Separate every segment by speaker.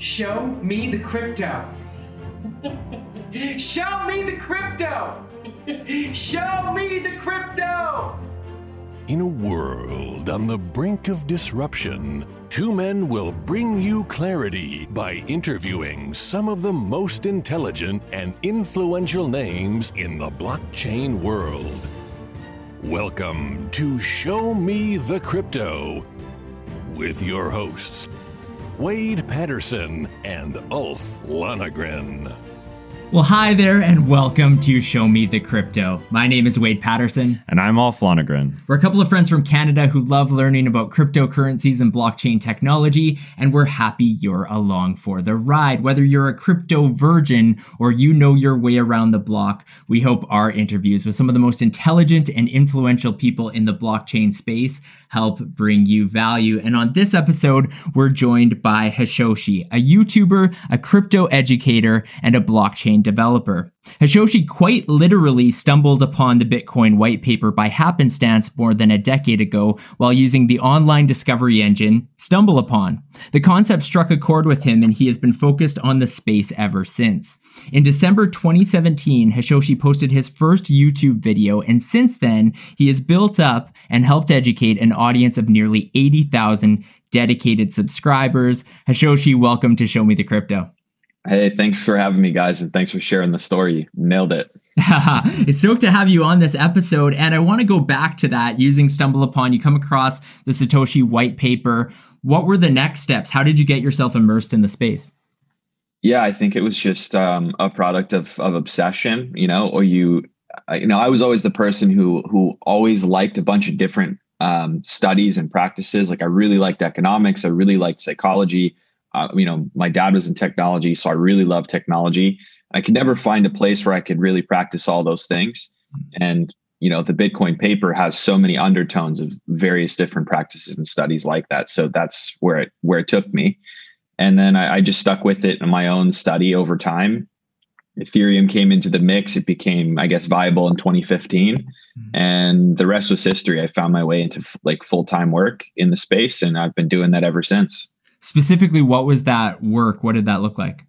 Speaker 1: Show me the crypto. Show me the crypto. Show me the crypto.
Speaker 2: In a world on the brink of disruption, two men will bring you clarity by interviewing some of the most intelligent and influential names in the blockchain world. Welcome to Show Me the Crypto with your hosts, Wade Patterson and Ulf Lonegren.
Speaker 3: Well, hi there, and welcome to Show Me the Crypto. My name is Wade Patterson.
Speaker 4: And I'm Ulf Lonegren.
Speaker 3: We're a couple of friends from Canada who love learning about cryptocurrencies and blockchain technology, and we're happy you're along for the ride. Whether you're a crypto virgin or you know your way around the block, we hope our interviews with some of the most intelligent and influential people in the blockchain space help bring you value. And on this episode, we're joined by Hashoshi, a YouTuber, a crypto educator, and a blockchain developer. Hashoshi quite literally stumbled upon the Bitcoin white paper by happenstance more than a decade ago while using the online discovery engine StumbleUpon. The concept struck a chord with him and he has been focused on the space ever since. In December 2017, Hashoshi posted his first YouTube video, and since then, he has built up and helped educate an audience of nearly 80,000 dedicated subscribers. Hashoshi, welcome to Show Me the Crypto.
Speaker 5: Hey, thanks for having me, guys, and thanks for sharing the story. Nailed it.
Speaker 3: it's stoked to have you on this episode, and I want to go back to that using StumbleUpon. You come across the Satoshi white paper. What were the next steps? How did you get yourself immersed in the space?
Speaker 5: Yeah, I think it was just um, a product of of obsession, you know, or you, you know, I was always the person who who always liked a bunch of different um, studies and practices. Like I really liked economics, I really liked psychology uh, you know, my dad was in technology, so I really love technology. I could never find a place where I could really practice all those things. And you know, the Bitcoin paper has so many undertones of various different practices and studies like that. So that's where it where it took me. And then I, I just stuck with it in my own study over time. Ethereum came into the mix. It became, I guess, viable in 2015, mm-hmm. and the rest was history. I found my way into like full time work in the space, and I've been doing that ever since
Speaker 3: specifically what was that work? What did that look like?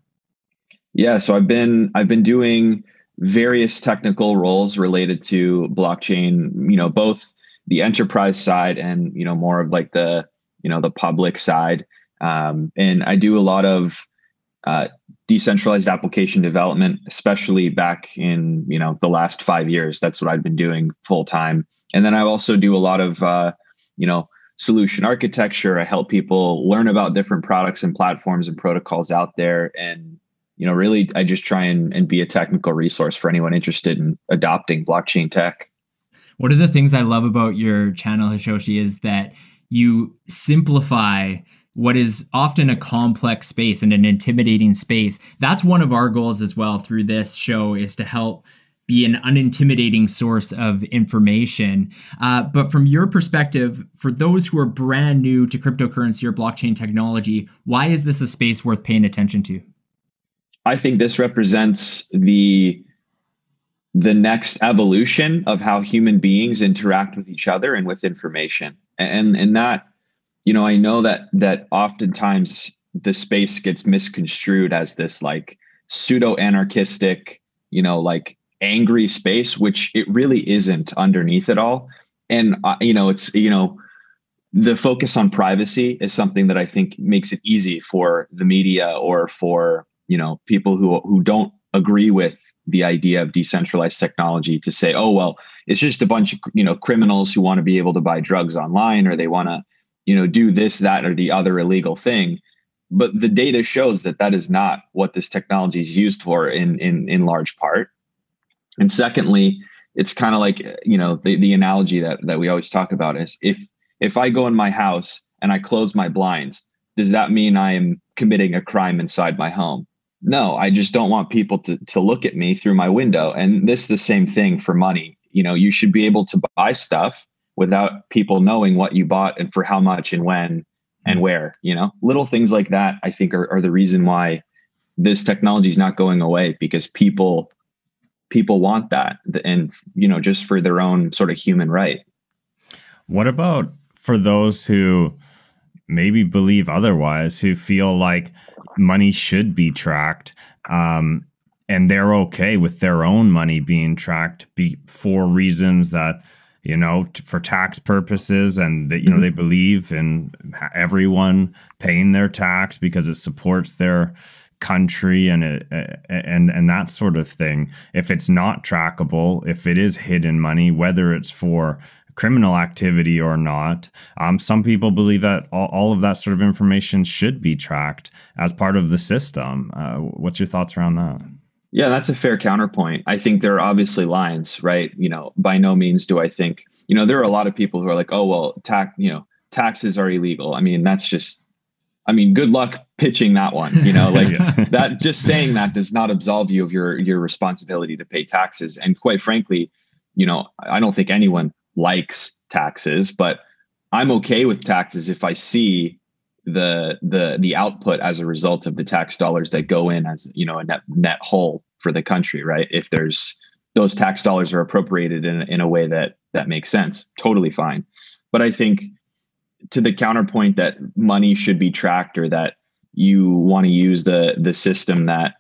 Speaker 5: Yeah so i've been i've been doing various technical roles related to blockchain you know both the enterprise side and you know more of like the you know the public side. Um, and i do a lot of uh, decentralized application development especially back in you know the last five years. That's what i've been doing full time. And then i also do a lot of uh, you know solution architecture. I help people learn about different products and platforms and protocols out there. And, you know, really, I just try and, and be a technical resource for anyone interested in adopting blockchain tech.
Speaker 3: One of the things I love about your channel, Hashoshi, is that you simplify what is often a complex space and an intimidating space. That's one of our goals as well through this show is to help be an unintimidating source of information. Uh, but from your perspective, for those who are brand new to cryptocurrency or blockchain technology, why is this a space worth paying attention to?
Speaker 5: I think this represents the the next evolution of how human beings interact with each other and with information. And and that, you know, I know that that oftentimes the space gets misconstrued as this like pseudo anarchistic, you know, like angry space, which it really isn't underneath it all. And, uh, you know, it's, you know, the focus on privacy is something that I think makes it easy for the media or for, you know, people who, who don't agree with the idea of decentralized technology to say, oh, well, it's just a bunch of, you know, criminals who want to be able to buy drugs online or they want to, you know, do this, that, or the other illegal thing but the data shows that that is not what this technology is used for in in in large part and secondly, it's kind of like you know the, the analogy that that we always talk about is if if I go in my house and I close my blinds, does that mean I am committing a crime inside my home? No, I just don't want people to to look at me through my window. And this is the same thing for money. You know, you should be able to buy stuff without people knowing what you bought and for how much and when and mm-hmm. where. You know, little things like that I think are, are the reason why this technology is not going away because people people want that and you know just for their own sort of human right
Speaker 4: what about for those who maybe believe otherwise, who feel like money should be tracked. Um, and they're okay with their own money being tracked be, for reasons that you know t- for tax purposes and that you know they mm-hmm. believe in everyone paying their tax because it supports their country and and and that sort of thing. If it's not trackable if it is hidden money whether it's for criminal activity or not um, some people believe that all, all, of that sort of information should be tracked as part of the system. Uh, what's your thoughts around that?
Speaker 5: Yeah that's a fair counterpoint. I think there are obviously lines right? You know by no means do i think you know there are a lot of people who are like oh well tax you know taxes are illegal. I mean that's just I mean, good luck pitching that one. You know, like yeah. that. Just saying that does not absolve you of your your responsibility to pay taxes. And quite frankly, you know, I don't think anyone likes taxes, but I'm okay with taxes if I see the the the output as a result of the tax dollars that go in as you know a net net whole for the country. Right? If there's those tax dollars are appropriated in in a way that that makes sense, totally fine. But I think to the counterpoint that money should be tracked or that you want to use the the system that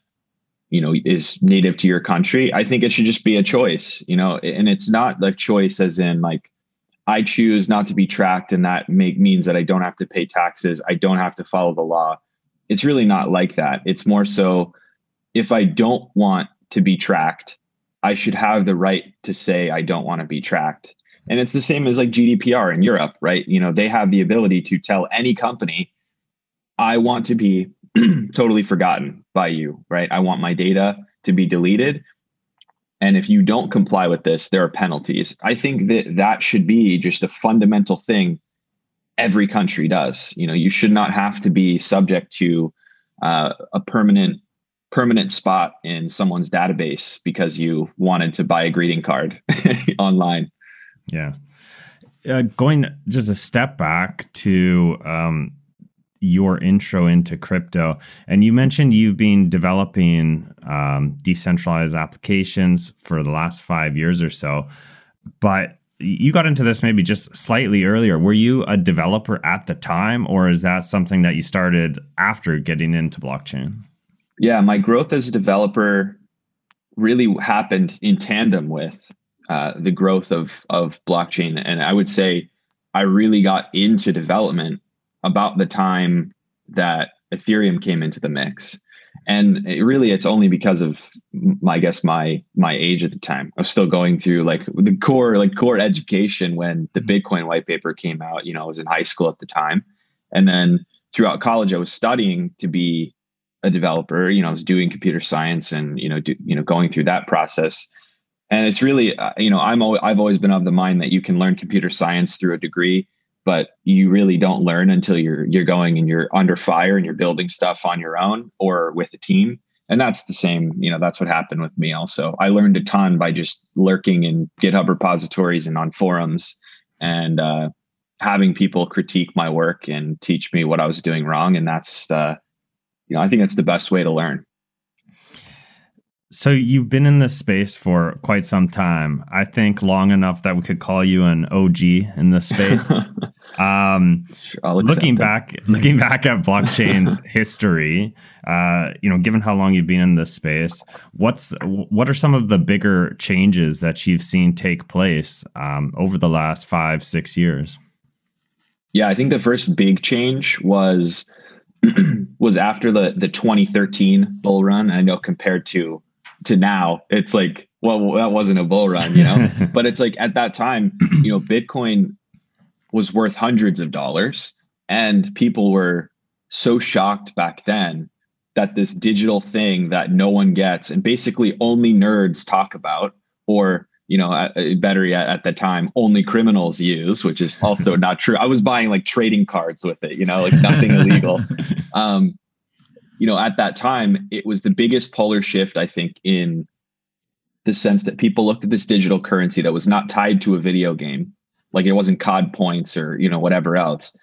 Speaker 5: you know is native to your country i think it should just be a choice you know and it's not like choice as in like i choose not to be tracked and that make means that i don't have to pay taxes i don't have to follow the law. It's really not like that. It's more so if i don't want to be tracked i should have the right to say i don't want to be tracked and it's the same as like GDPR in Europe, right? You know, they have the ability to tell any company, I want to be totally forgotten by you, right? I want my data to be deleted. And if you don't comply with this, there are penalties. I think that that should be just a fundamental thing every country does. You know, you should not have to be subject to uh, a permanent permanent spot in someone's database because you wanted to buy a greeting card online.
Speaker 4: Yeah. Uh, going just a step back to um, your intro into crypto, and you mentioned you've been developing um, decentralized applications for the last five years or so, but you got into this maybe just slightly earlier. Were you a developer at the time, or is that something that you started after getting into blockchain?
Speaker 5: Yeah, my growth as a developer really happened in tandem with uh, the growth of of blockchain. And I would say I really got into development about the time that Ethereum came into the mix. And it really, it's only because of, my, I guess, my my age at the time. I was still going through like the core like core education when the mm-hmm. Bitcoin white paper came out. You know, I was in high school at the time, and then throughout college, I was studying to be a developer. You know, I was doing computer science and you know, do, you know, going through that process and it's really uh, you know i'm always, i've always been of the mind that you can learn computer science through a degree but you really don't learn until you're you're going and you're under fire and you're building stuff on your own or with a team. And that's the same you know that's what happened with me also. I learned a ton by just lurking in github repositories and on forums and uh, having people critique my work and teach me what i was doing wrong. And that's uh, you know i think that's the best way to learn
Speaker 4: so you've been in this space for quite some time. I think long enough that we could call you an OG in this space. um, sure, looking back, looking back at blockchain's history, uh, you know, given how long you've been in this space, what's what are some of the bigger changes that you've seen take place um, over the last five, six years?
Speaker 5: Yeah, I think the first big change was was after the the 2013 bull run. I know compared to to now, it's like, well, that wasn't a bull run, you know. but it's like at that time, you know, Bitcoin was worth hundreds of dollars, and people were so shocked back then that this digital thing that no one gets and basically only nerds talk about, or you know, better yet, at the time, only criminals use, which is also not true. I was buying like trading cards with it, you know, like nothing illegal. Um, you know, at that time, it was the biggest polar shift, I think, in the sense that people looked at this digital currency that was not tied to a video game, like it wasn't COD points or, you know, whatever else,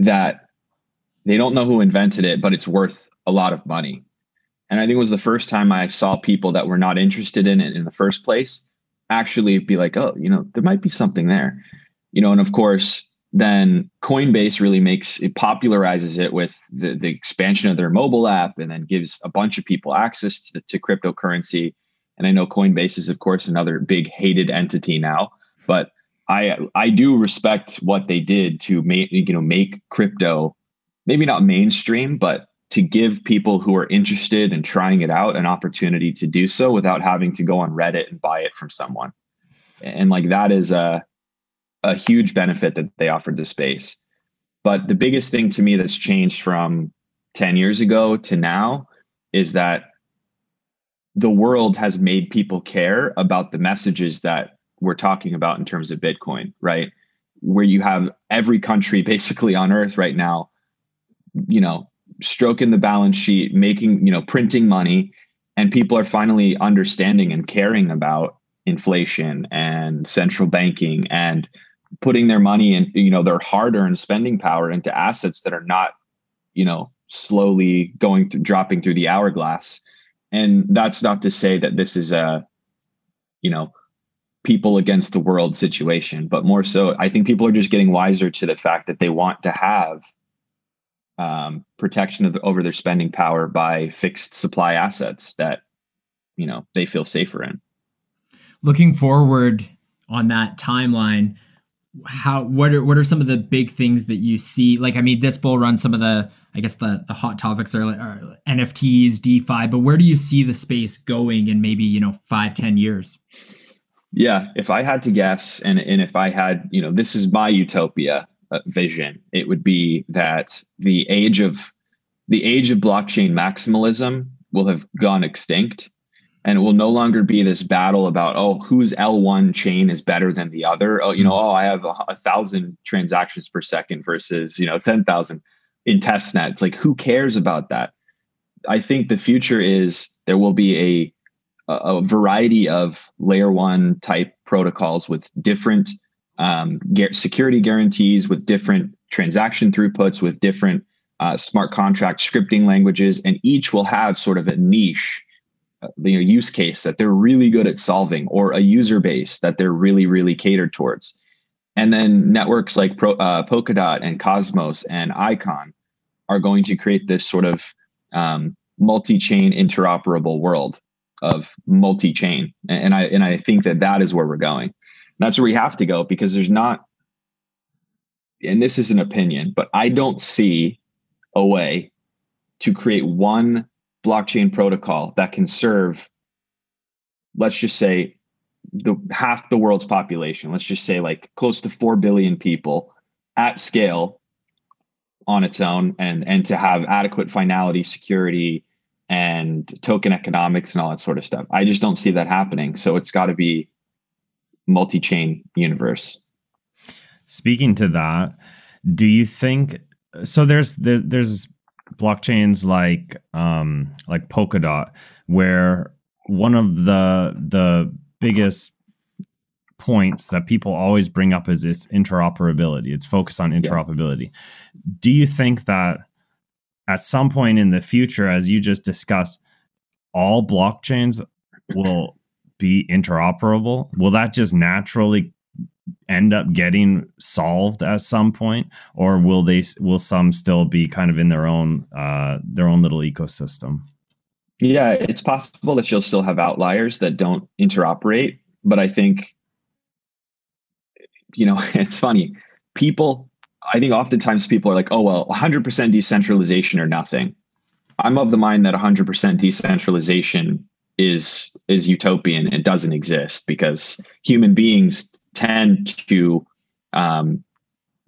Speaker 5: that they don't know who invented it, but it's worth a lot of money. And I think it was the first time I saw people that were not interested in it in the first place actually be like, oh, you know, there might be something there. You know, and of course, then Coinbase really makes it popularizes it with the, the expansion of their mobile app and then gives a bunch of people access to, to cryptocurrency. And I know Coinbase is, of course, another big hated entity now, but I I do respect what they did to make you know make crypto maybe not mainstream, but to give people who are interested in trying it out an opportunity to do so without having to go on Reddit and buy it from someone. And like that is a a huge benefit that they offered the space. But the biggest thing to me that's changed from 10 years ago to now is that the world has made people care about the messages that we're talking about in terms of Bitcoin, right? Where you have every country basically on earth right now, you know, stroking the balance sheet, making, you know, printing money, and people are finally understanding and caring about inflation and central banking and putting their money and you know their hard-earned spending power into assets that are not you know slowly going through dropping through the hourglass. And that's not to say that this is a you know people against the world situation but more so i think people are just getting wiser to the fact that they want to have um, protection of over their spending power by fixed supply assets that you know they feel safer in.
Speaker 3: Looking forward on that timeline how what are what are some of the big things that you see? Like i mean this bull run some of the i guess the the hot topics are, are nfts defi but where do you see the space going in maybe you know five ten years?
Speaker 5: Yeah if i had to guess and and if i had you know this is my utopia uh, vision it would be that the age of the age of blockchain maximalism will have gone extinct and it will no longer be this battle about oh whose L1 chain is better than the other. Oh, you know, oh I have a, a thousand transactions per second versus you know ten thousand in testnet. It's like who cares about that? I think the future is there will be a a variety of layer one type protocols with different um, security guarantees, with different transaction throughputs, with different uh, smart contract scripting languages, and each will have sort of a niche you know, use case that they're really good at solving or a user base that they're really, really catered towards. And then networks like Pro, uh, Polkadot and Cosmos and Icon are going to create this sort of um, multi-chain interoperable world of multi-chain. And I and I think that that is where we're going. That's where we have to go because there's not. And this is an opinion, but I don't see a way to create one blockchain protocol that can serve, let's just say, the half the world's population. Let's just say like close to four billion people at scale on its own, and and to have adequate finality, security, and token economics and all that sort of stuff. I just don't see that happening. So it's got to be multi-chain universe.
Speaker 4: Speaking to that, do you think so? There's there's blockchains like um, like Polkadot, where one of the the biggest points that people always bring up is this interoperability. It's focused on interoperability. Yeah. Do you think that at some point in the future, as you just discussed, all blockchains will be interoperable? Will that just naturally end up getting solved at some point or will they will some still be kind of in their own uh their own little ecosystem?
Speaker 5: Yeah it's possible that you'll still have outliers that don't interoperate but i think you know it's funny. People i think oftentimes people are like oh well 100% decentralization or nothing. I'm of the mind that 100% decentralization is is utopian and doesn't exist because human beings tend to um,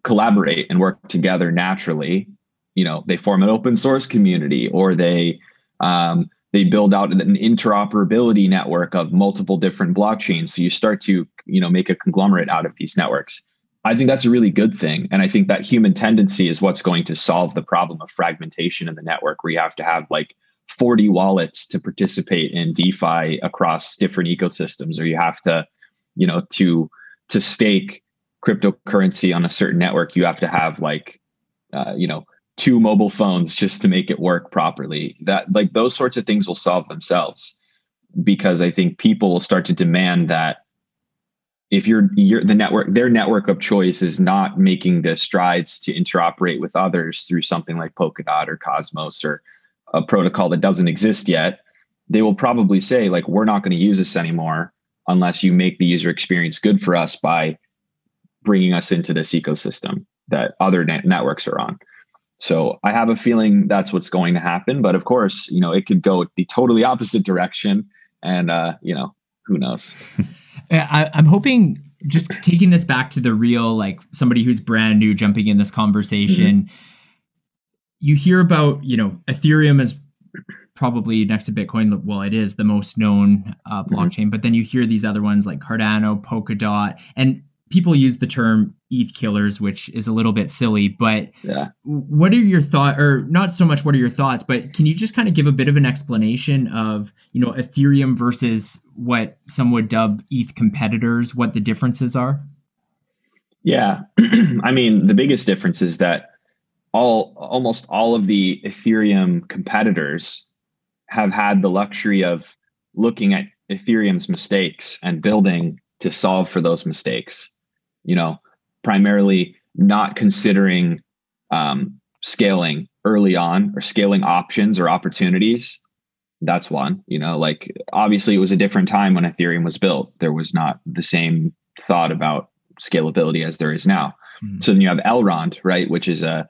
Speaker 5: collaborate and work together naturally. You know, they form an open source community or they um, they build out an interoperability network of multiple different blockchains. So you start to you know make a conglomerate out of these networks. I think that's a really good thing, and I think that human tendency is what's going to solve the problem of fragmentation in the network, where you have to have like 40 wallets to participate in DeFi across different ecosystems, or you have to, you know, to to stake cryptocurrency on a certain network, you have to have like, uh, you know, two mobile phones just to make it work properly. That like those sorts of things will solve themselves because I think people will start to demand that if you're, you're the network, their network of choice is not making the strides to interoperate with others through something like Polkadot or Cosmos or a protocol that doesn't exist yet, they will probably say like, we're not going to use this anymore unless you make the user experience good for us by bringing us into this ecosystem that other net- networks are on. So I have a feeling that's what's going to happen. But of course, you know, it could go the totally opposite direction. And, uh, you know, who knows?
Speaker 3: I, I'm hoping just taking this back to the real, like somebody who's brand new jumping in this conversation. Mm-hmm. You hear about, you know, Ethereum is probably next to Bitcoin. Well, it is the most known uh, mm-hmm. blockchain, mm-hmm. but then you hear these other ones like Cardano, Polkadot, and people use the term ETH killers, which is a little bit silly, but
Speaker 5: yeah.
Speaker 3: what are your thoughts, or not so much what are your thoughts, but can you just kind of give a bit of an explanation of, you know, Ethereum versus what some would dub ETH competitors, what the differences are?
Speaker 5: Yeah. I mean, the biggest difference is that all almost all of the Ethereum competitors have had the luxury of looking at Ethereum's mistakes and building to solve for those mistakes you know, primarily not considering um, scaling early on or scaling options or opportunities. That's one, you know, like obviously it was a different time when Ethereum was built. There was not the same thought about scalability as there is now. Mm-hmm. So then you have Elrond, right, which is a,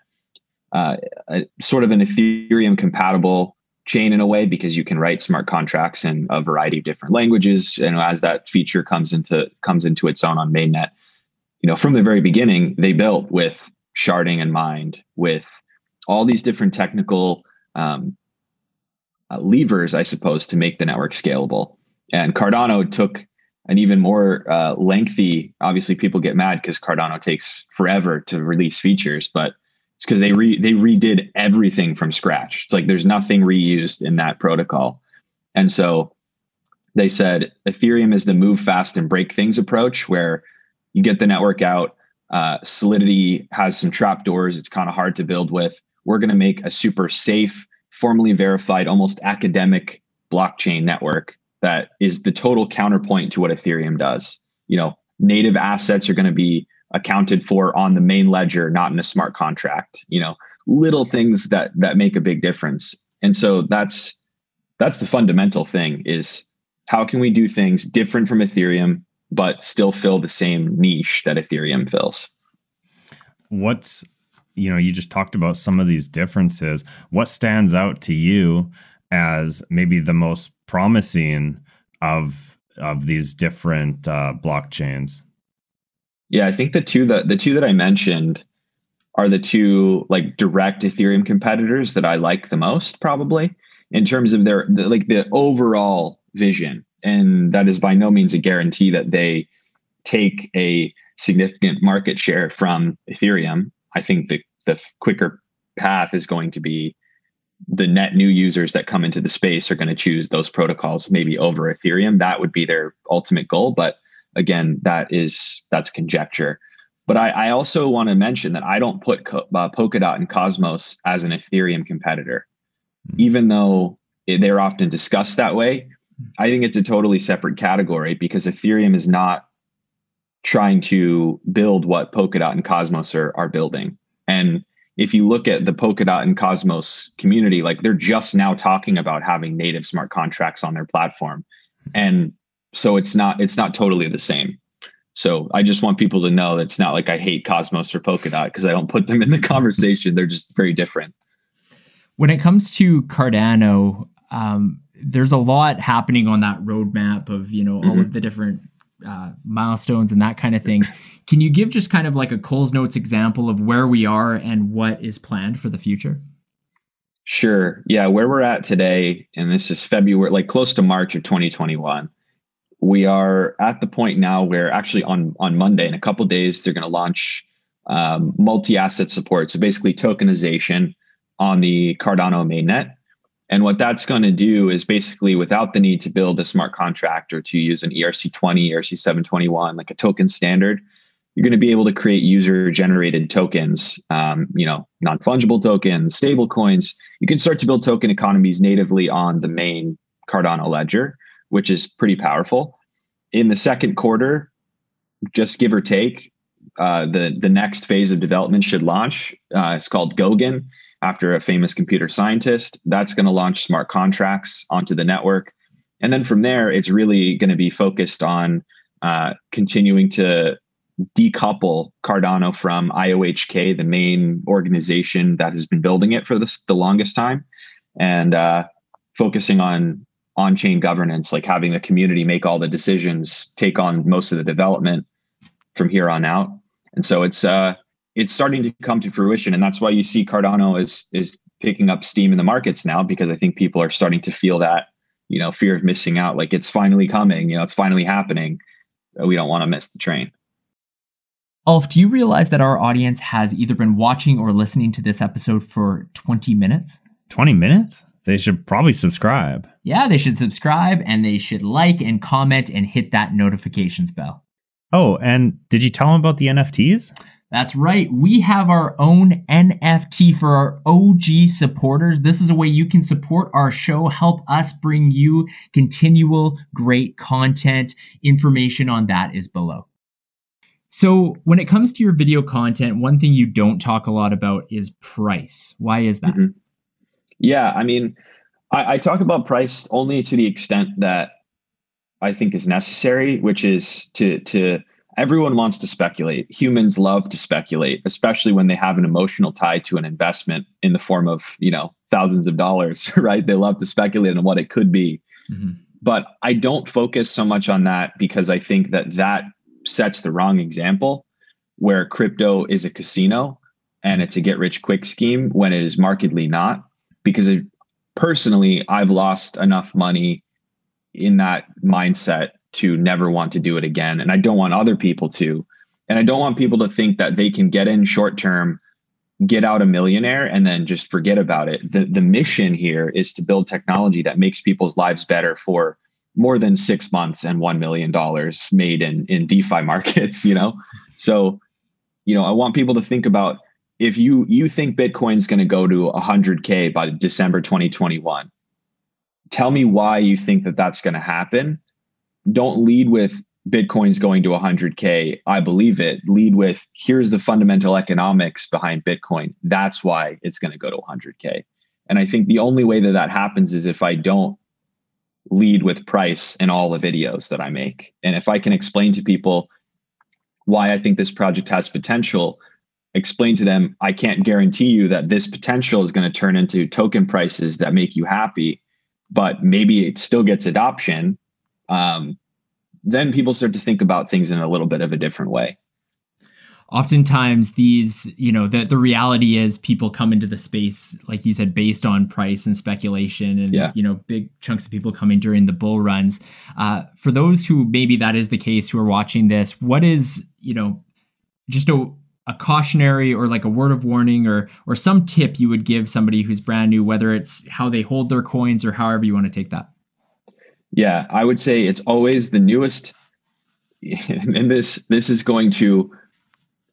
Speaker 5: uh, a sort of an Ethereum compatible chain in a way because you can write smart contracts in a variety of different languages. And as that feature comes into comes into its own on mainnet, you know, from the very beginning, they built with sharding in mind, with all these different technical um, uh, levers, I suppose, to make the network scalable. And Cardano took an even more uh, lengthy. Obviously, people get mad because Cardano takes forever to release features, but it's because they re they redid everything from scratch. It's like there's nothing reused in that protocol, and so they said Ethereum is the move fast and break things approach, where you get the network out. Uh, Solidity has some trap doors. It's kind of hard to build with. We're going to make a super safe, formally verified, almost academic blockchain network that is the total counterpoint to what Ethereum does. You know, native assets are going to be accounted for on the main ledger, not in a smart contract. You know, little things that that make a big difference. And so that's that's the fundamental thing is how can we do things different from Ethereum but still fill the same niche that Ethereum fills.
Speaker 4: What's you know, you just talked about some of these differences. What stands out to you as maybe the most promising of of these different uh, blockchains?
Speaker 5: Yeah, I think the two that the two that I mentioned are the two like direct Ethereum competitors that I like the most, probably in terms of their the, like the overall vision and that is by no means a guarantee that they take a significant market share from Ethereum. I think the the quicker path is going to be the net new users that come into the space are going to choose those protocols maybe over Ethereum. That would be their ultimate goal, but again, that is that's conjecture. But I, I also want to mention that I don't put uh, Polkadot and Cosmos as an Ethereum competitor, mm-hmm. even though they're often discussed that way. I think it's a totally separate category because Ethereum is not trying to build what Polkadot and Cosmos are, are building. And if you look at the Polkadot and Cosmos community, like they're just now talking about having native smart contracts on their platform. And so it's not it's not totally the same. So I just want people to know that it's not like I hate Cosmos or Polkadot because I don't put them in the conversation. They're just very different.
Speaker 3: When it comes to Cardano, um, there's a lot happening on that roadmap of you know mm-hmm. all of the different uh, milestones and that kind of thing. Can you give just kind of like a Coles Notes example of where we are and what is planned for the future?
Speaker 5: Sure. Yeah, where we're at today, and this is February, like close to March of 2021. We are at the point now where actually on on Monday in a couple days they're going to launch um, multi-asset support. So basically tokenization on the Cardano mainnet. And what that's going to do is basically without the need to build a smart contract or to use an ERC20, ERC721, like a token standard, you're going to be able to create user generated tokens, um, you know, non fungible tokens, stable coins. You can start to build token economies natively on the main Cardano ledger, which is pretty powerful. In the second quarter, just give or take, uh, the the next phase of development should launch. Uh, it's called Goguen, after a famous computer scientist. That's going to launch smart contracts onto the network, and then from there, it's really going to be focused on uh, continuing to decouple Cardano from IOHK, the main organization that has been building it for the, the longest time, and uh, focusing on on-chain governance, like having the community make all the decisions, take on most of the development from here on out. And so it's uh, it's starting to come to fruition, and that's why you see Cardano is is picking up steam in the markets now because I think people are starting to feel that you know fear of missing out, like it's finally coming, you know, it's finally happening. We don't want to miss the train.
Speaker 3: Ulf, do you realize that our audience has either been watching or listening to this episode for 20 minutes?
Speaker 4: 20 minutes? They should probably subscribe.
Speaker 3: Yeah, they should subscribe and they should like and comment and hit that notifications bell.
Speaker 4: Oh, and did you tell them about the NFTs?
Speaker 3: That's right. We have our own NFT for our OG supporters. This is a way you can support our show, help us bring you continual great content. Information on that is below. So, when it comes to your video content, one thing you don't talk a lot about is price. Why is that? Mm-hmm.
Speaker 5: Yeah, I mean, I, I, talk about price only to the extent that I think is necessary, which is to to everyone wants to speculate. Humans love to speculate, especially when they have an emotional tie to an investment in the form of you know thousands of dollars. Right? They love to speculate on what it could be. Mm-hmm. But I don't focus so much on that because I think that that sets the wrong example where crypto is a casino and it's a get rich quick scheme when it is markedly not because it, personally i've lost enough money in that mindset to never want to do it again. And i don't want other people to. And i don't want people to think that they can get in short term get out a millionaire and then just forget about it. The, the mission here is to build technology that makes people's lives better for more than six months and $1 million made in, in DeFi markets, you know? So, you know, I want people to think about if you, you think Bitcoin's going to go to 100K by December 2021, tell me why you think that that's going to happen. Don't lead with Bitcoin's going to 100K. I believe it. Lead with here's the fundamental economics behind Bitcoin. That's why it's going to go to 100K. And I think the only way that that happens is if I don't lead with price in all the videos that I make. And if I can explain to people why I think this project has potential, explain to them, I can't guarantee you that this potential is going to turn into token prices that make you happy, but maybe it still gets adoption. Um, then people start to think about things in a little bit of a different way
Speaker 3: oftentimes these you know the, the reality is people come into the space like you said based on price and speculation and yeah. you know big chunks of people coming during the bull runs uh, for those who maybe that is the case who are watching this what is you know just a, a cautionary or like a word of warning or or some tip you would give somebody who's brand new whether it's how they hold their coins or however you want to take that?
Speaker 5: Yeah i would say it's always the newest. And this this is going to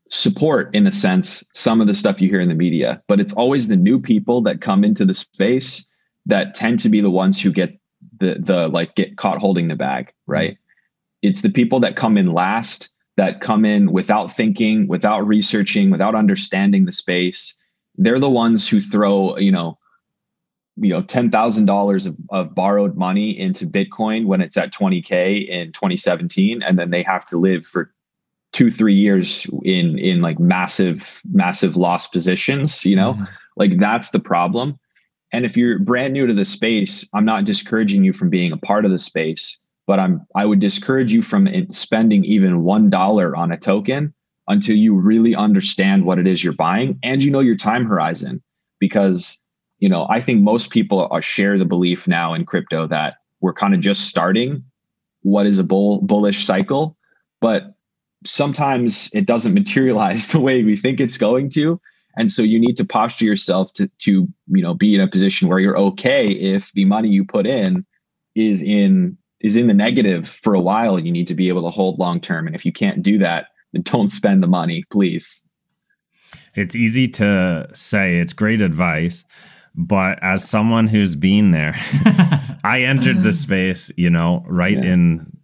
Speaker 5: support in a sense some of the stuff you hear in the media but it's always the new people that come into the space that tend to be the ones who get the the like get caught holding the bag right? It's the people that come in last that come in without thinking without researching without understanding the space they're the ones who throw you know you know $10,000 of, of borrowed money into bitcoin when it's at 20k in 2017 and then they have to live for two three years in in like massive massive loss positions you know? Mm-hmm. like that's the problem. And if you're brand new to the space i'm not discouraging you from being a part of the space but i'm i would discourage you from spending even one dollar on a token until you really understand what it is you're buying and you know your time horizon. Because you know i think most people are share the belief now in crypto that we're kind of just starting what is a bull bullish cycle but sometimes it doesn't materialize the way we think it's going to. And so you need to posture yourself to to you know be in a position where you're okay if the money you put in is in is in the negative for a while you need to be able to hold long term and if you can't do that then don't spend the money please
Speaker 4: it's easy to say it's great advice but as someone who's been there i entered the space you know right yeah. in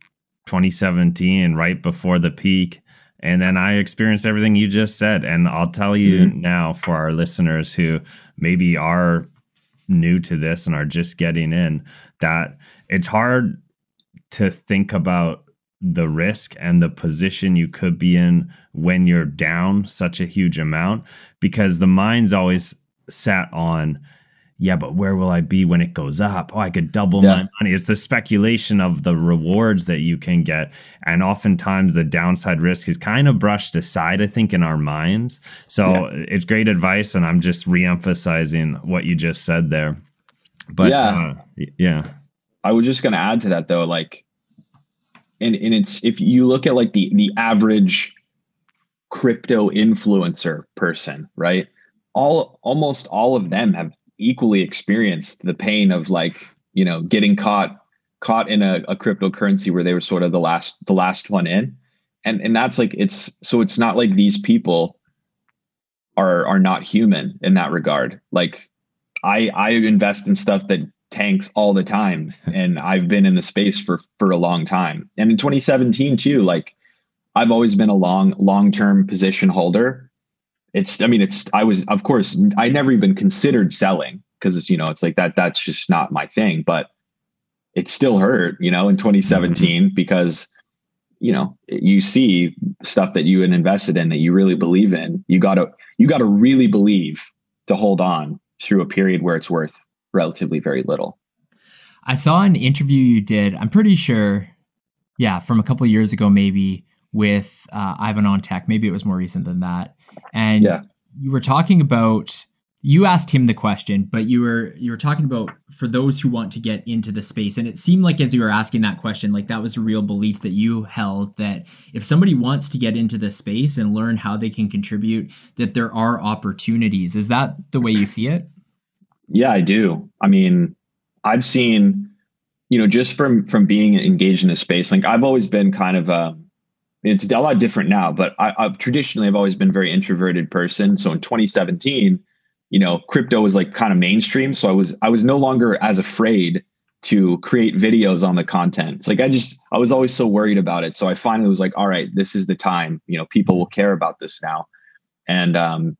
Speaker 4: 2017, right before the peak. And then I experienced everything you just said. And I'll tell you mm-hmm. now for our listeners who maybe are new to this and are just getting in that it's hard to think about the risk and the position you could be in when you're down such a huge amount because the mind's always sat on yeah, but where will I be when it goes up? Oh, I could double yeah. my money. It's the speculation of the rewards that you can get. And oftentimes the downside risk is kind of brushed aside, I think, in our minds. So yeah. it's great advice. And I'm just reemphasizing what you just said there. But yeah. Uh, yeah.
Speaker 5: I was just going to add to that though, like, and, and it's, if you look at like the, the average crypto influencer person, right? All, almost all of them have equally experienced the pain of like you know getting caught caught in a, a cryptocurrency where they were sort of the last the last one in and and that's like it's so it's not like these people are are not human in that regard like i i invest in stuff that tanks all the time and i've been in the space for for a long time. And in 2017 too like i've always been a long long term position holder. It's i mean it's i was of course i never even considered selling because it's you know it's like that that's just not my thing but it still hurt you know in 2017 mm-hmm. because you know you see stuff that you had invested in that you really believe in. You got to you got to really believe to hold on through a period where it's worth relatively very little.
Speaker 3: I saw an interview you did i'm pretty sure yeah from a couple years ago maybe with uh, ivan on tech. Maybe it was more recent than that. And yeah. you were talking about you asked him the question but you were you were talking about for those who want to get into the space. And it seemed like as you were asking that question like that was a real belief that you held that if somebody wants to get into the space and learn how they can contribute that there are opportunities. Is that the way you see it
Speaker 5: yeah i do i mean i've seen you know just from from being engaged in a space like i've always been kind of a it's a lot different now, but I, have traditionally I've always been a very introverted person. So in 2017, you know, crypto was like kind of mainstream. So I was I was no longer as afraid to create videos on the content. It's like I just I was always so worried about it. So I finally was like, all right, this is the time. You know, people will care about this now. And um,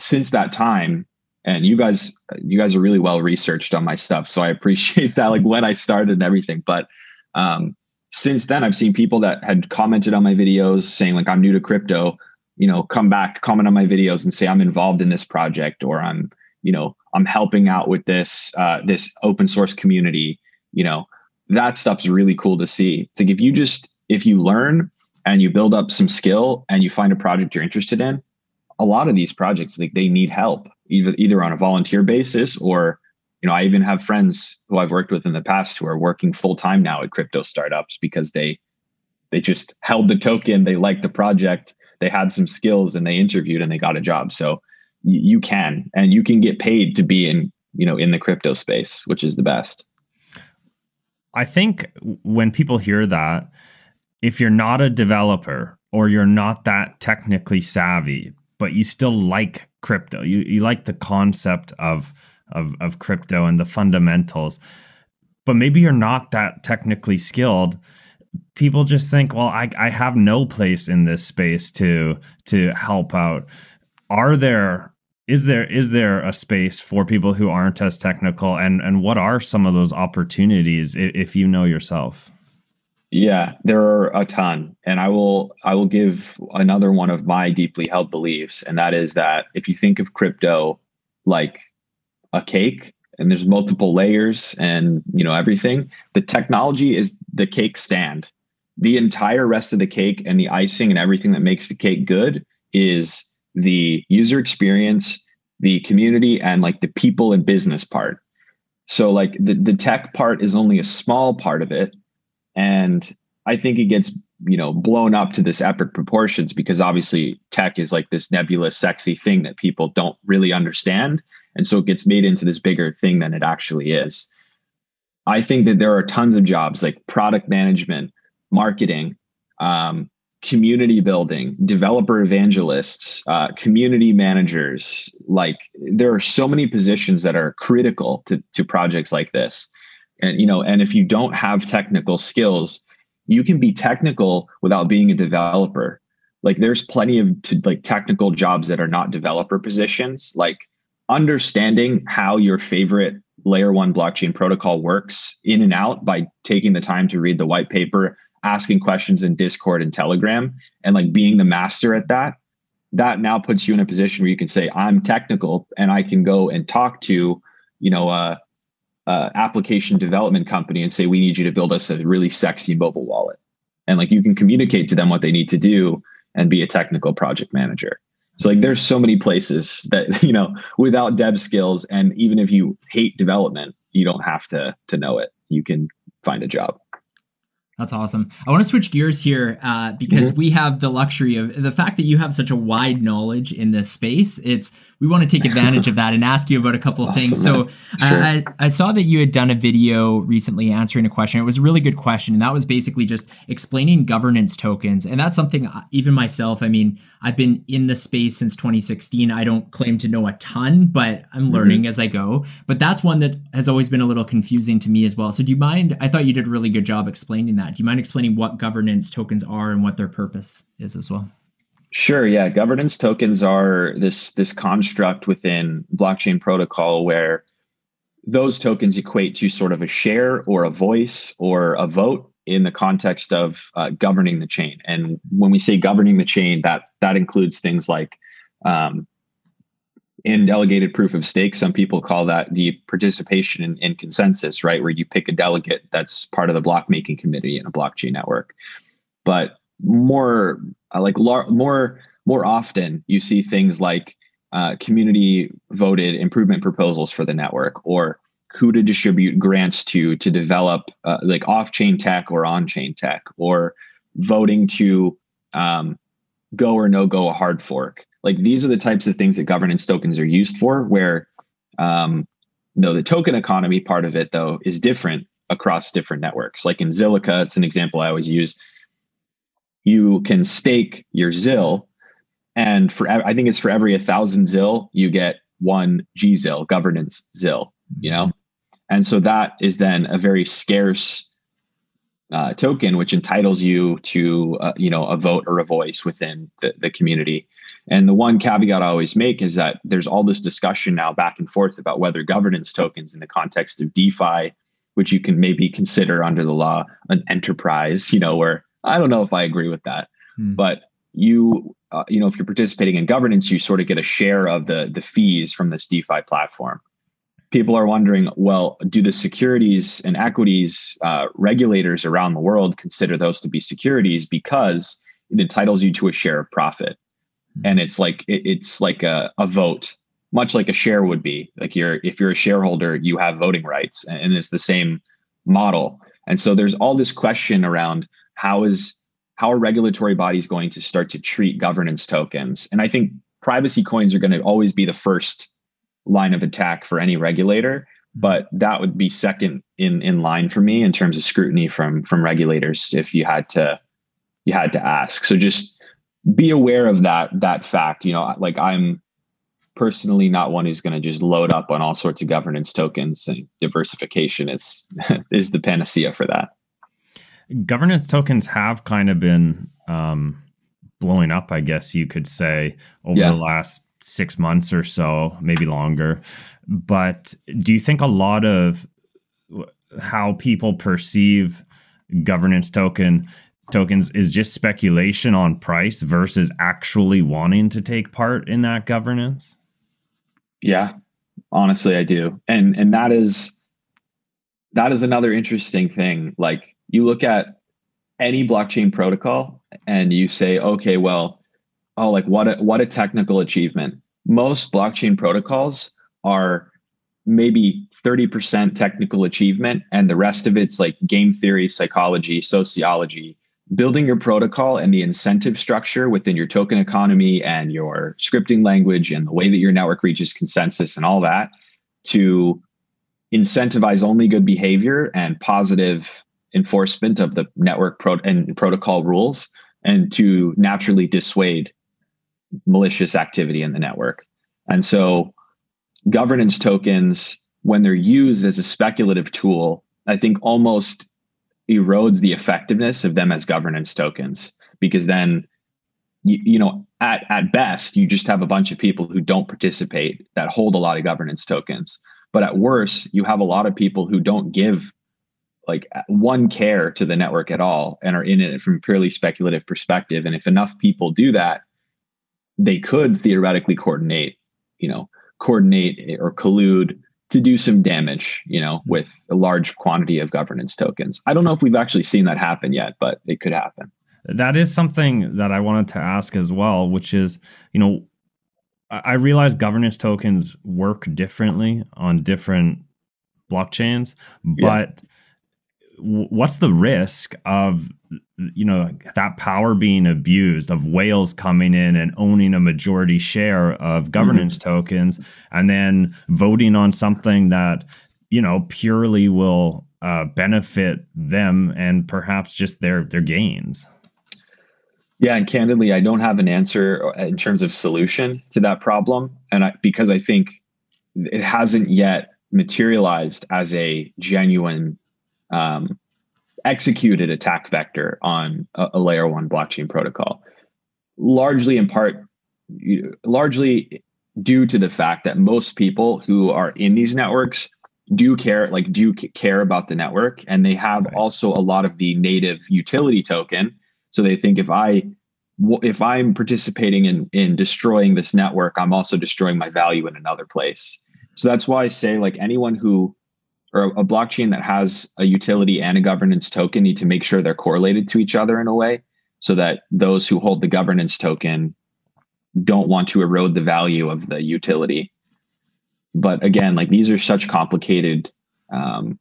Speaker 5: since that time, and you guys you guys are really well researched on my stuff, so I appreciate that. Like when I started and everything, but um, since then I've seen people that had commented on my videos saying like I'm new to crypto, you know, come back, comment on my videos and say I'm involved in this project or I'm, you know, I'm helping out with this uh, this open source community. You know, that stuff's really cool to see. It's like if you just if you learn and you build up some skill and you find a project you're interested in, a lot of these projects like they need help either either on a volunteer basis or you know, I even have friends who I've worked with in the past who are working full time now at crypto startups because they they just held the token, they liked the project, they had some skills, and they interviewed and they got a job. So you, you can, and you can get paid to be in you know in the crypto space, which is the best.
Speaker 4: I think when people hear that, if you're not a developer or you're not that technically savvy, but you still like crypto, you, you like the concept of of of crypto and the fundamentals but maybe you're not that technically skilled. People just think well I, I have no place in this space to to help out. Are there is there is there a space for people who aren't as technical? And and what are some of those opportunities if, if you know yourself
Speaker 5: yeah there are a ton and i will i will give another one of my deeply held beliefs and that is that if you think of crypto like a cake and there's multiple layers and you know everything the technology is the cake stand. The entire rest of the cake and the icing and everything that makes the cake good is the user experience the community and like the people and business part. So like the, the tech part is only a small part of it and i think it gets you know blown up to this epic proportions because obviously tech is like this nebulous sexy thing that people don't really understand and so it gets made into this bigger thing than it actually is. I think that there are tons of jobs like product management, marketing, um, community building, developer evangelists, uh, community managers. Like there are so many positions that are critical to, to projects like this. And you know, and if you don't have technical skills, you can be technical without being a developer. Like there's plenty of t- like technical jobs that are not developer positions. Like understanding how your favorite layer one blockchain protocol works in and out by taking the time to read the white paper, asking questions in Discord and Telegram, and like being the master at that. That now puts you in a position where you can say, I'm technical and I can go and talk to, you know, a, a application development company and say, we need you to build us a really sexy mobile wallet. And like you can communicate to them what they need to do and be a technical project manager. So like there's so many places that, you know, without dev skills and even if you hate development, you don't have to to know it. You can find a job.
Speaker 3: That's awesome. I want to switch gears here uh, because mm-hmm. we have the luxury of the fact that you have such a wide knowledge in this space. It's we want to take advantage of that and ask you about a couple of awesome, things. So sure. I, I, saw that you had done a video recently answering a question. It was a really good question, and that was basically just explaining governance tokens. And that's something even myself. I mean, I've been in the space since 2016. I don't claim to know a ton, but I'm mm-hmm. learning mm-hmm. as I go. But that's one that has always been a little confusing to me as well. So do you mind? I thought you did a really good job explaining that. Do you mind explaining what governance tokens are and what their purpose is as well?
Speaker 5: Sure. Yeah. Governance tokens are this this construct within blockchain protocol where those tokens equate to sort of a share or a voice or a vote in the context of uh, governing the chain. And when we say governing the chain, that that includes things like um, in delegated proof of stake. Some people call that the participation in, in consensus, right, where you pick a delegate that's part of the block making committee in a blockchain network. But more uh, like lar- more more often you see things like uh, community voted improvement proposals for the network or who to distribute grants to to develop uh, like off-chain tech or on-chain tech or voting to um, go or no go a hard fork. Like these are the types of things that governance tokens are used for where um, no the token economy part of it though is different across different networks. Like in zilliqa it's an example i always use you can stake your ZIL, and for I think it's for every a thousand ZIL, you get one GZIL governance ZIL. You know, and so that is then a very scarce uh, token, which entitles you to uh, you know a vote or a voice within the, the community. And the one caveat I always make is that there's all this discussion now back and forth about whether governance tokens in the context of DeFi, which you can maybe consider under the law an enterprise, you know, where I don't know if I agree with that, hmm. but you uh, you know if you're participating in governance, you sort of get a share of the the fees from this DeFi platform. People are wondering, well, do the securities and equities uh, regulators around the world consider those to be securities because it entitles you to a share of profit, hmm. and it's like it, it's like a, a vote much like a share would be like you're if you're a shareholder you have voting rights and it's the same model and so there's all this question around how is how are regulatory bodies going to start to treat governance tokens? And I think privacy coins are going to always be the first line of attack for any regulator, mm-hmm. but that would be second in in line for me in terms of scrutiny from from regulators if you had to you had to ask. So just be aware of that that fact, you know, like I'm personally not one who's going to just load up on all sorts of governance tokens and diversification is is the panacea for that
Speaker 4: governance tokens have kind of been um, blowing up, I guess you could say, over yeah. the last six months or so, maybe longer. But do you think a lot of how people perceive governance token tokens is just speculation on price versus actually wanting to take part in that governance?
Speaker 5: Yeah, honestly, I do, and and that is that is another interesting thing. Like you look at any blockchain protocol and you say, okay, well, oh, like what a, what a technical achievement. Most blockchain protocols are maybe 30% technical achievement and the rest of it's like game theory, psychology, sociology, building your protocol and the incentive structure within your token economy and your scripting language and the way that your network reaches consensus and all that to incentivize only good behavior and positive enforcement of the network pro- and protocol rules and to naturally dissuade malicious activity in the network. And so governance tokens when they're used as a speculative tool, I think almost erodes the effectiveness of them as governance tokens because then you, you know at, at best you just have a bunch of people who don't participate that hold a lot of governance tokens but at worst you have a lot of people who don't give like uh, one care to the network at all and are in it from a purely speculative perspective and if enough people do that they could theoretically coordinate you know coordinate or collude to do some damage, you know, hmm. with a large quantity of governance tokens. I don't know if we've actually seen that happen yet, but it could happen.
Speaker 4: That is something that I wanted to ask as well, which is, you know, I realize governance tokens work differently on different blockchains, but yeah. What's the risk of you know that power being abused of whales coming in and owning a majority share of governance mm-hmm. tokens and then voting on something that you know purely will uh, benefit them and perhaps just their their gains
Speaker 5: yeah and candidly i don't have an answer in terms of solution to that problem and I, because i think it hasn't yet materialized as a genuine um, executed attack vector on a, a layer one blockchain protocol, largely in part, largely due to the fact that most people who are in these networks do care like do care about the network and they have right. also a lot of the native utility token. So they think if i if i'm participating in in destroying this network i'm also destroying my value in another place. So that's why i say like anyone who or a blockchain that has a utility and a governance token need to make sure they're correlated to each other in a way so that those who hold the governance token don't want to erode the value of the utility. But again like these are such complicated um,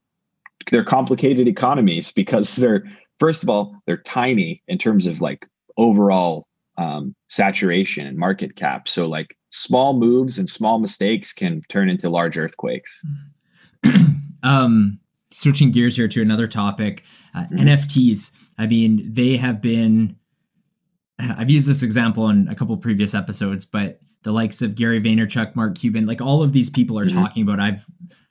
Speaker 5: they're complicated economies because they're first of all they're tiny in terms of like overall um, saturation and market cap. So like small moves and small mistakes can turn into large earthquakes
Speaker 3: Um, switching gears here to another topic, uh, mm-hmm. NFTs. I mean, they have been. I've used this example in a couple previous episodes, but the likes of Gary Vaynerchuk, Mark Cuban, like all of these people are mm-hmm. talking about. I've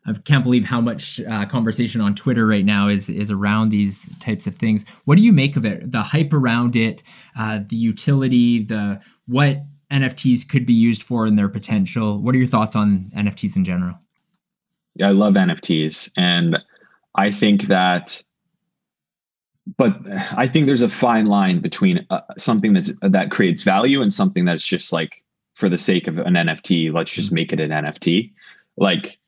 Speaker 3: I can't believe how much uh, conversation on Twitter right now is is around these types of things. What do you make of it? The hype around it, uh, the utility, the what NFTs could be used for, and their potential. What are your thoughts on NFTs in general?
Speaker 5: I love NFTs, and I think that, but I think there's a fine line between uh, something that's that creates value and something that's just like for the sake of an NFT. Let's just make it an NFT. Like,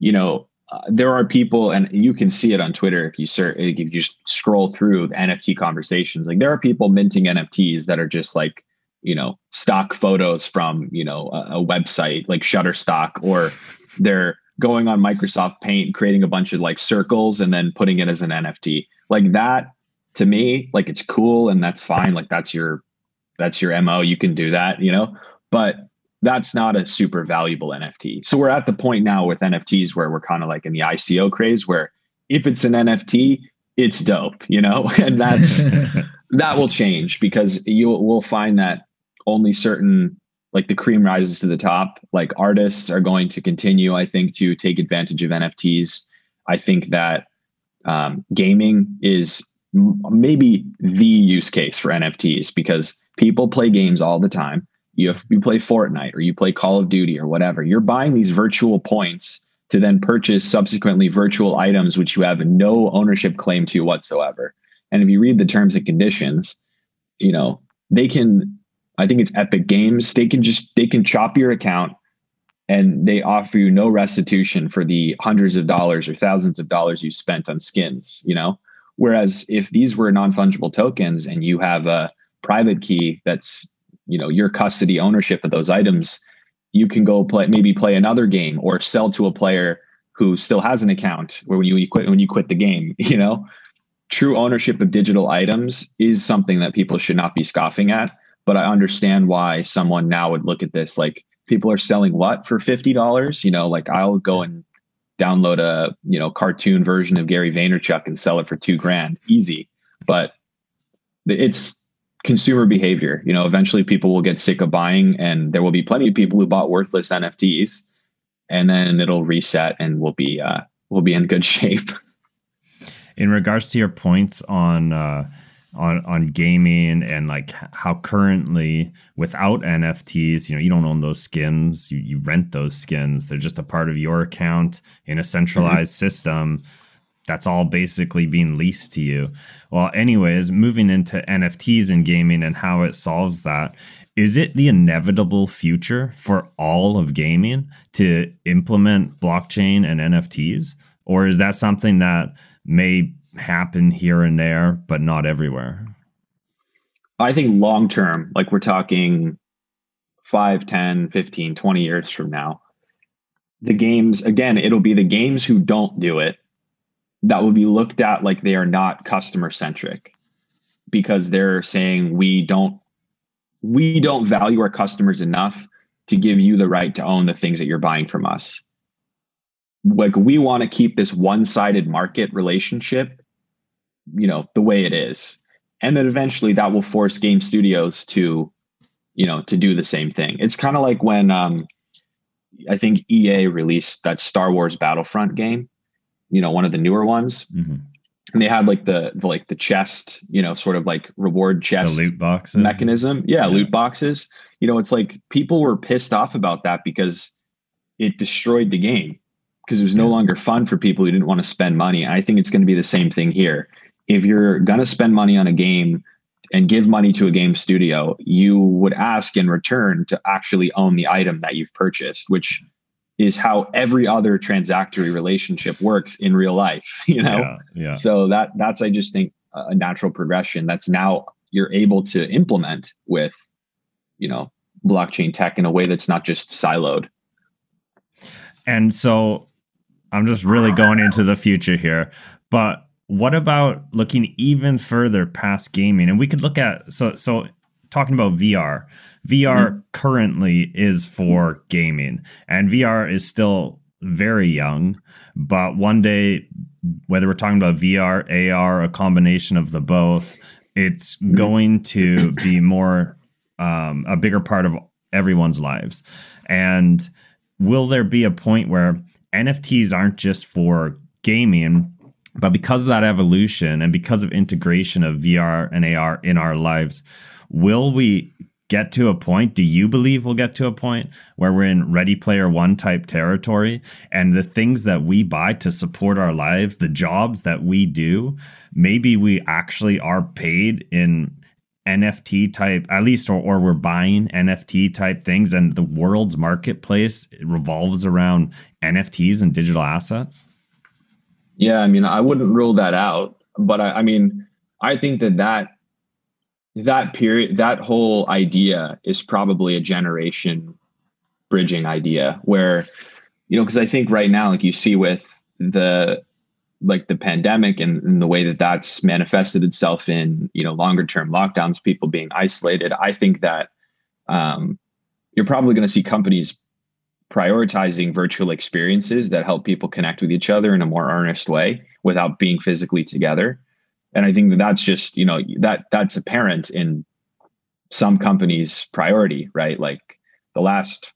Speaker 5: you know, uh, there are people, and you can see it on Twitter if you search, if you just scroll through the NFT conversations. Like, there are people minting NFTs that are just like, you know, stock photos from you know a, a website like Shutterstock, or they're going on Microsoft Paint, creating a bunch of like circles and then putting it as an NFT. Like that to me, like it's cool and that's fine. Like that's your that's your MO. You can do that, you know, but that's not a super valuable NFT. So we're at the point now with NFTs where we're kind of like in the ICO craze where if it's an NFT, it's dope, you know, and that's that will change because you will find that only certain like the cream rises to the top. Like artists are going to continue, I think, to take advantage of NFTs. I think that um, gaming is m- maybe the use case for NFTs because people play games all the time. You have, you play Fortnite or you play Call of Duty or whatever. You're buying these virtual points to then purchase subsequently virtual items which you have no ownership claim to whatsoever. And if you read the terms and conditions, you know, they can I think it's Epic Games. They can just they can chop your account and they offer you no restitution for the hundreds of dollars or thousands of dollars you spent on skins, you know? Whereas if these were non-fungible tokens and you have a private key that's, you know, your custody ownership of those items, you can go play maybe play another game or sell to a player who still has an account where when you, quit when you quit the game, you know? True ownership of digital items is something that people should not be scoffing at but I understand why someone now would look at this like people are selling what for fifty dollars. You know, like I'll go and download a you know cartoon version of Gary Vaynerchuk and sell it for two grand, easy. But it's consumer behavior. You know, eventually people will get sick of buying, and there will be plenty of people who bought worthless NFTs, and then it'll reset, and we'll be uh, we'll be in good shape.
Speaker 4: in regards to your points on uh, on on gaming and like how currently without NFTs, you know, you don't own those skins, you you rent those skins. They're just a part of your account in a centralized mm-hmm. system. That's all basically being leased to you. Well, anyways, moving into NFTs and gaming and how it solves that. Is it the inevitable future for all of gaming to implement blockchain and NFTs? Or is that something that may happen here and there, but not everywhere?
Speaker 5: I think long term, like we're talking 5, 10, 15, 20 years from now, the games, again, it'll be the games who don't do it that will be looked at like they are not customer centric because they're saying we don't we don't value our customers enough to give you the right to own the things that you're buying from us like we want to keep this one-sided market relationship you know the way it is. And then eventually that will force game studios to you know to do the same thing. It's kind of like when um i think ea released that star wars battlefront game you know one of the newer ones. Mm-hmm. and they had like the, the, like the chest you know sort of like reward chest
Speaker 4: the loot boxes?
Speaker 5: mechanism. Yeah, yeah. loot boxes. You know it's like people were pissed off about that because it destroyed the game because it was no longer fun for people who didn't want to spend money. I think it's going to be the same thing here if you're going to spend money on a game and give money to a game studio, you would ask in return to actually own the item that you've purchased, which is how every other transactory relationship works in real life, you know? Yeah, yeah. So that that's I just think a natural progression that's now you're able to implement with, you know, blockchain tech in a way that's not just siloed.
Speaker 4: And so I'm just really going into the future here, but what about looking even further past gaming? And we could look at so so talking about VR. VR mm-hmm. currently is for gaming, and VR is still very young. But one day, whether we're talking about VR, AR, a combination of the both, it's going to be more um, a bigger part of everyone's lives. And will there be a point where NFTs aren't just for gaming, but because of that evolution and because of integration of VR and AR in our lives, will we get to a point? Do you believe we'll get to a point where we're in Ready Player One type territory and the things that we buy to support our lives, the jobs that we do, maybe we actually are paid in NFT type, at least, or, or we're buying NFT type things, and the world's marketplace revolves around NFTs and digital assets?
Speaker 5: Yeah, I mean, I wouldn't rule that out, but I, I mean, I think that that that period, that whole idea is probably a generation bridging idea where, you know, because I think right now, like you see with the like the pandemic and, and, the way that that's manifested itself in you know longer term lockdowns people being isolated i think that um, you're probably going to see companies prioritizing virtual experiences that help people connect with each other in a more earnest way without being physically together. And i think that that's just you know that that's apparent in some companies priority right? Like the last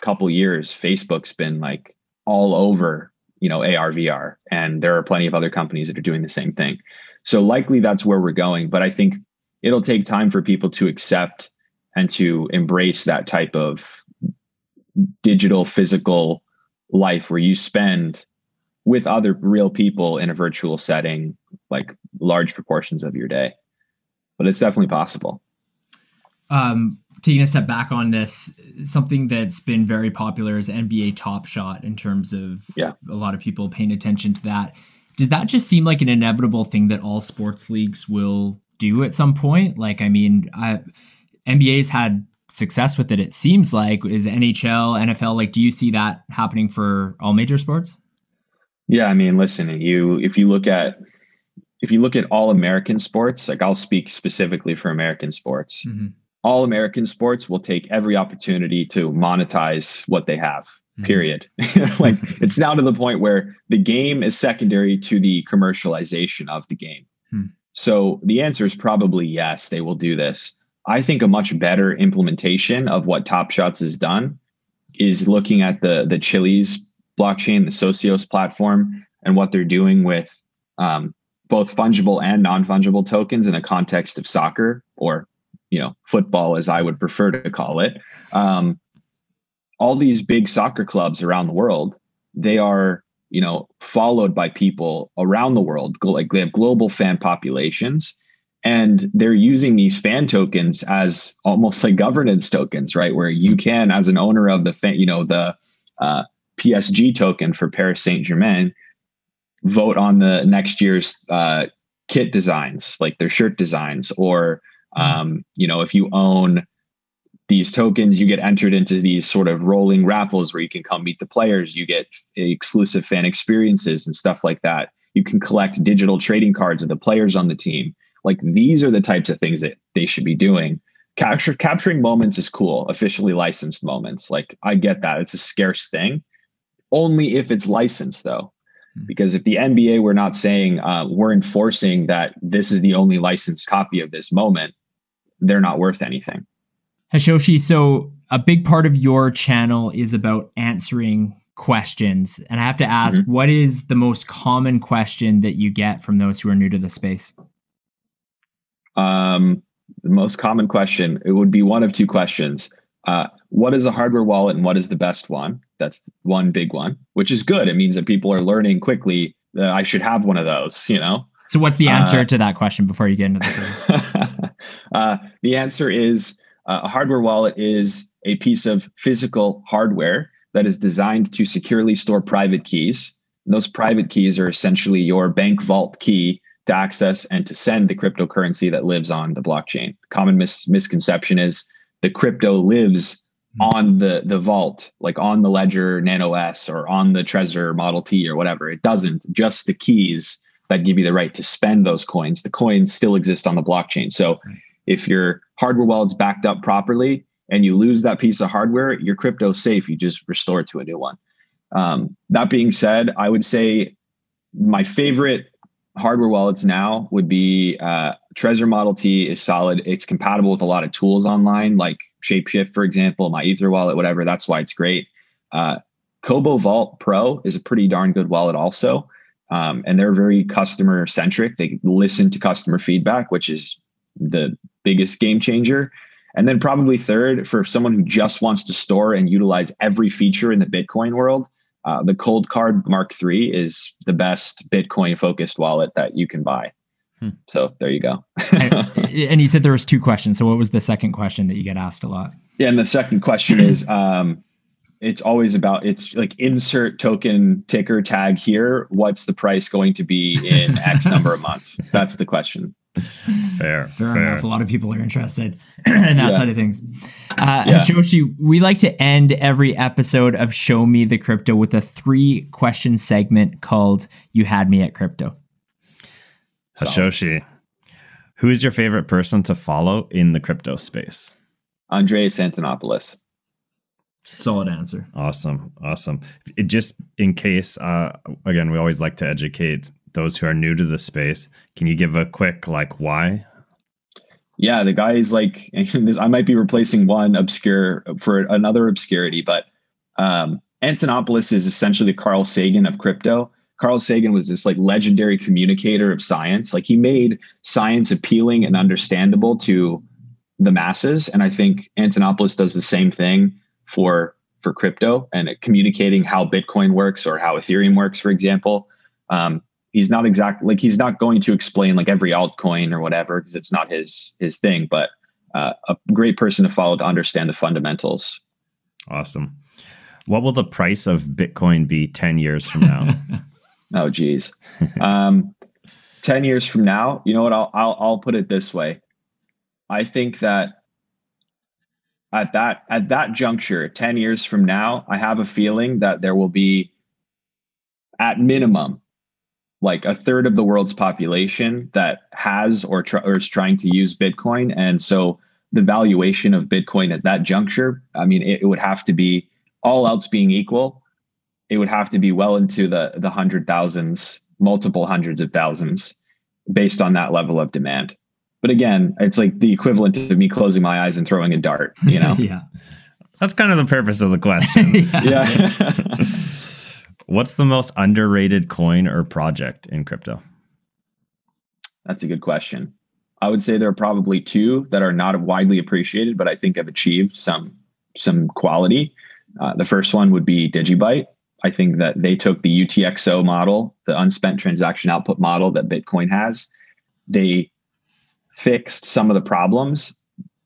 Speaker 5: couple years facebook's been like all over you know ar vr and there are plenty of other companies that are doing the same thing. So likely that's where we're going but i think it'll take time for people to accept and to embrace that type of digital physical life where you spend with other real people in a virtual setting like large proportions of your day. But it's definitely possible.
Speaker 3: Um, taking a step back on this something that's been very popular is nba top shot in terms of
Speaker 5: yeah.
Speaker 3: a lot of people paying attention to that. Does that just seem like an inevitable thing that all sports leagues will do at some point? Like i mean I, nba's had success with it it seems like is nhl nfl like do you see that happening for all major sports
Speaker 5: yeah i mean listen you if you look at if you look at all american sports like i'll speak specifically for american sports mm-hmm. all american sports will take every opportunity to monetize what they have mm-hmm. period like it's now to the point where the game is secondary to the commercialization of the game mm-hmm. so the answer is probably yes they will do this I think a much better implementation of what Top Shots has done is looking at the the Chiliz blockchain, the Socios platform, and what they're doing with um, both fungible and non-fungible tokens in a context of soccer or you know football as i would prefer to call it. Um, all these big soccer clubs around the world they are you know followed by people around the world. Like they have global fan populations and they're using these fan tokens as almost like governance tokens right? Where you can as an owner of the fan you know the uh, psg token for paris saint germain vote on the next year's uh, kit designs like their shirt designs or um, you know if you own these tokens you get entered into these sort of rolling raffles where you can come meet the players you get exclusive fan experiences and stuff like that. You can collect digital trading cards of the players on the team like these are the types of things that they should be doing. Capture, capturing moments is cool, officially licensed moments. Like I get that. It's a scarce thing. Only if it's licensed though. Hmm. Because if the NBA were not saying uh, we're enforcing that this is the only licensed copy of this moment, they're not worth anything.
Speaker 3: Hashoshi, so a big part of your channel is about answering questions. And I have to ask, mm-hmm. what is the most common question that you get from those who are new to the space?
Speaker 5: Um, the most common question it would be one of two questions. Uh, what is a hardware wallet and what is the best one? That's one big one, which is good. It means that people are learning quickly that I should have one of those, you know?
Speaker 3: So, what's the answer uh, to that question before you get into
Speaker 5: this? uh, the answer is uh, a hardware wallet is a piece of physical hardware that is designed to securely store private keys. And those private keys are essentially your bank vault key to access and to send the cryptocurrency that lives on the blockchain. Common mis- misconception is the crypto lives mm-hmm. on the the vault, like on the Ledger Nano S or on the Trezor Model T or whatever. It doesn't. Just the keys that give you the right to spend those coins. The coins still exist on the blockchain. So if your hardware wallet's backed up properly and you lose that piece of hardware, your crypto's safe. You just restore it to a new one. Um, that being said, I would say my favorite hardware wallets now would be uh, Trezor Model T is solid. It's compatible with a lot of tools online, like Shapeshift, for example, MyEtherWallet, whatever. That's why it's great. Uh, Cobo Vault Pro is a pretty darn good wallet, also. Um, and they're very customer centric. They listen to customer feedback, which is the biggest game changer. And then, probably third, for someone who just wants to store and utilize every feature in the Bitcoin world, uh, the Coldcard Mark III is the best Bitcoin focused wallet that you can buy. Hmm. So there you go.
Speaker 3: and, and, you said there was two questions. So what was the second question that you get asked a lot?
Speaker 5: Yeah, and the second question is um, it's always about it's like insert token ticker tag here. What's the price going to be in X number of months? That's the question.
Speaker 4: Fair,
Speaker 3: fair, fair, enough. A lot of people are interested in that yeah. side of things. Uh, yeah. Shoshi, we like to end every episode of Show Me the Crypto with a three question segment called "You Had Me at Crypto."
Speaker 4: Hashoshi, who is your favorite person to follow in the crypto space?
Speaker 5: Andreas Antonopoulos.
Speaker 3: Solid answer.
Speaker 4: Awesome, awesome. It just in case, uh, again, we always like to educate those who are new to the space. Can you give a quick like why?
Speaker 5: Yeah, the guy is like I might be replacing one obscure for another obscurity, but um, Antonopoulos is essentially the Carl Sagan of crypto. Carl Sagan was this like legendary communicator of science. Like he made science appealing and understandable to the masses, and I think Antonopoulos does the same thing for for crypto and communicating how Bitcoin works or how Ethereum works, for example. Um, he's not exactly like he's not going to explain like every altcoin or whatever because it's not his his thing but uh, a great person to follow to understand the fundamentals.
Speaker 4: Awesome. What will the price of bitcoin be 10 years from now?
Speaker 5: Oh geez. Um, 10 years from now you know what? I'll, I'll i'll put it this way. I think that at that at that juncture 10 years from now i have a feeling that there will be at minimum like a third of the world's population that has or, tr- or is trying to use Bitcoin. And so the valuation of Bitcoin at that juncture, I mean, it, it, would have to be all else being equal, it would have to be well into the the hundred thousands, multiple hundreds of thousands, based on that level of demand. But again, it's like the equivalent of me closing my eyes and throwing a dart. You know,
Speaker 3: yeah.
Speaker 4: That's kind of the purpose of the question.
Speaker 5: yeah.
Speaker 4: yeah. What's the most underrated coin or project in crypto?
Speaker 5: That's a good question. I would say there are probably two that are not widely appreciated, but I think have achieved some some quality. Uh, the first one would be Digibyte. I think that they took the UTXO model, the unspent transaction output model that Bitcoin has. They fixed some of the problems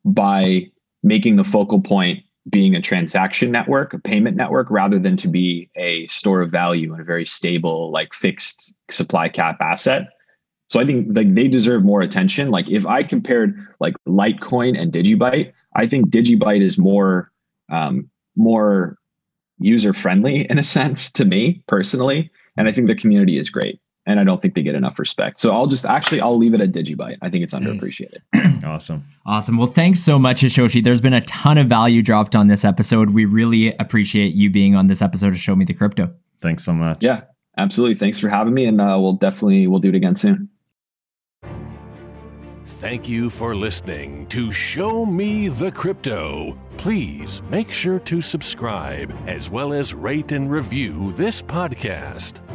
Speaker 5: by making the focal point being a transaction network, a payment network, rather than to be a store of value and a very stable, like fixed supply cap asset. So I think like they deserve more attention. Like if I compared like Litecoin and Digibyte, I think Digibyte is more um, more user friendly in a sense to me personally, and I think the community is great. And I don't think they get enough respect. So I'll just actually I'll leave it at Digibyte. I think it's underappreciated.
Speaker 4: awesome.
Speaker 3: Awesome. Well, thanks so much, Hashoshi. There's been a ton of value dropped on this episode. We really appreciate you being on this episode of Show Me the Crypto.
Speaker 4: Thanks so much.
Speaker 5: Yeah, absolutely. Thanks for having me, and uh, we'll definitely we'll do it again soon.
Speaker 2: Thank you for listening to Show Me the Crypto. Please make sure to subscribe as well as rate and review this podcast.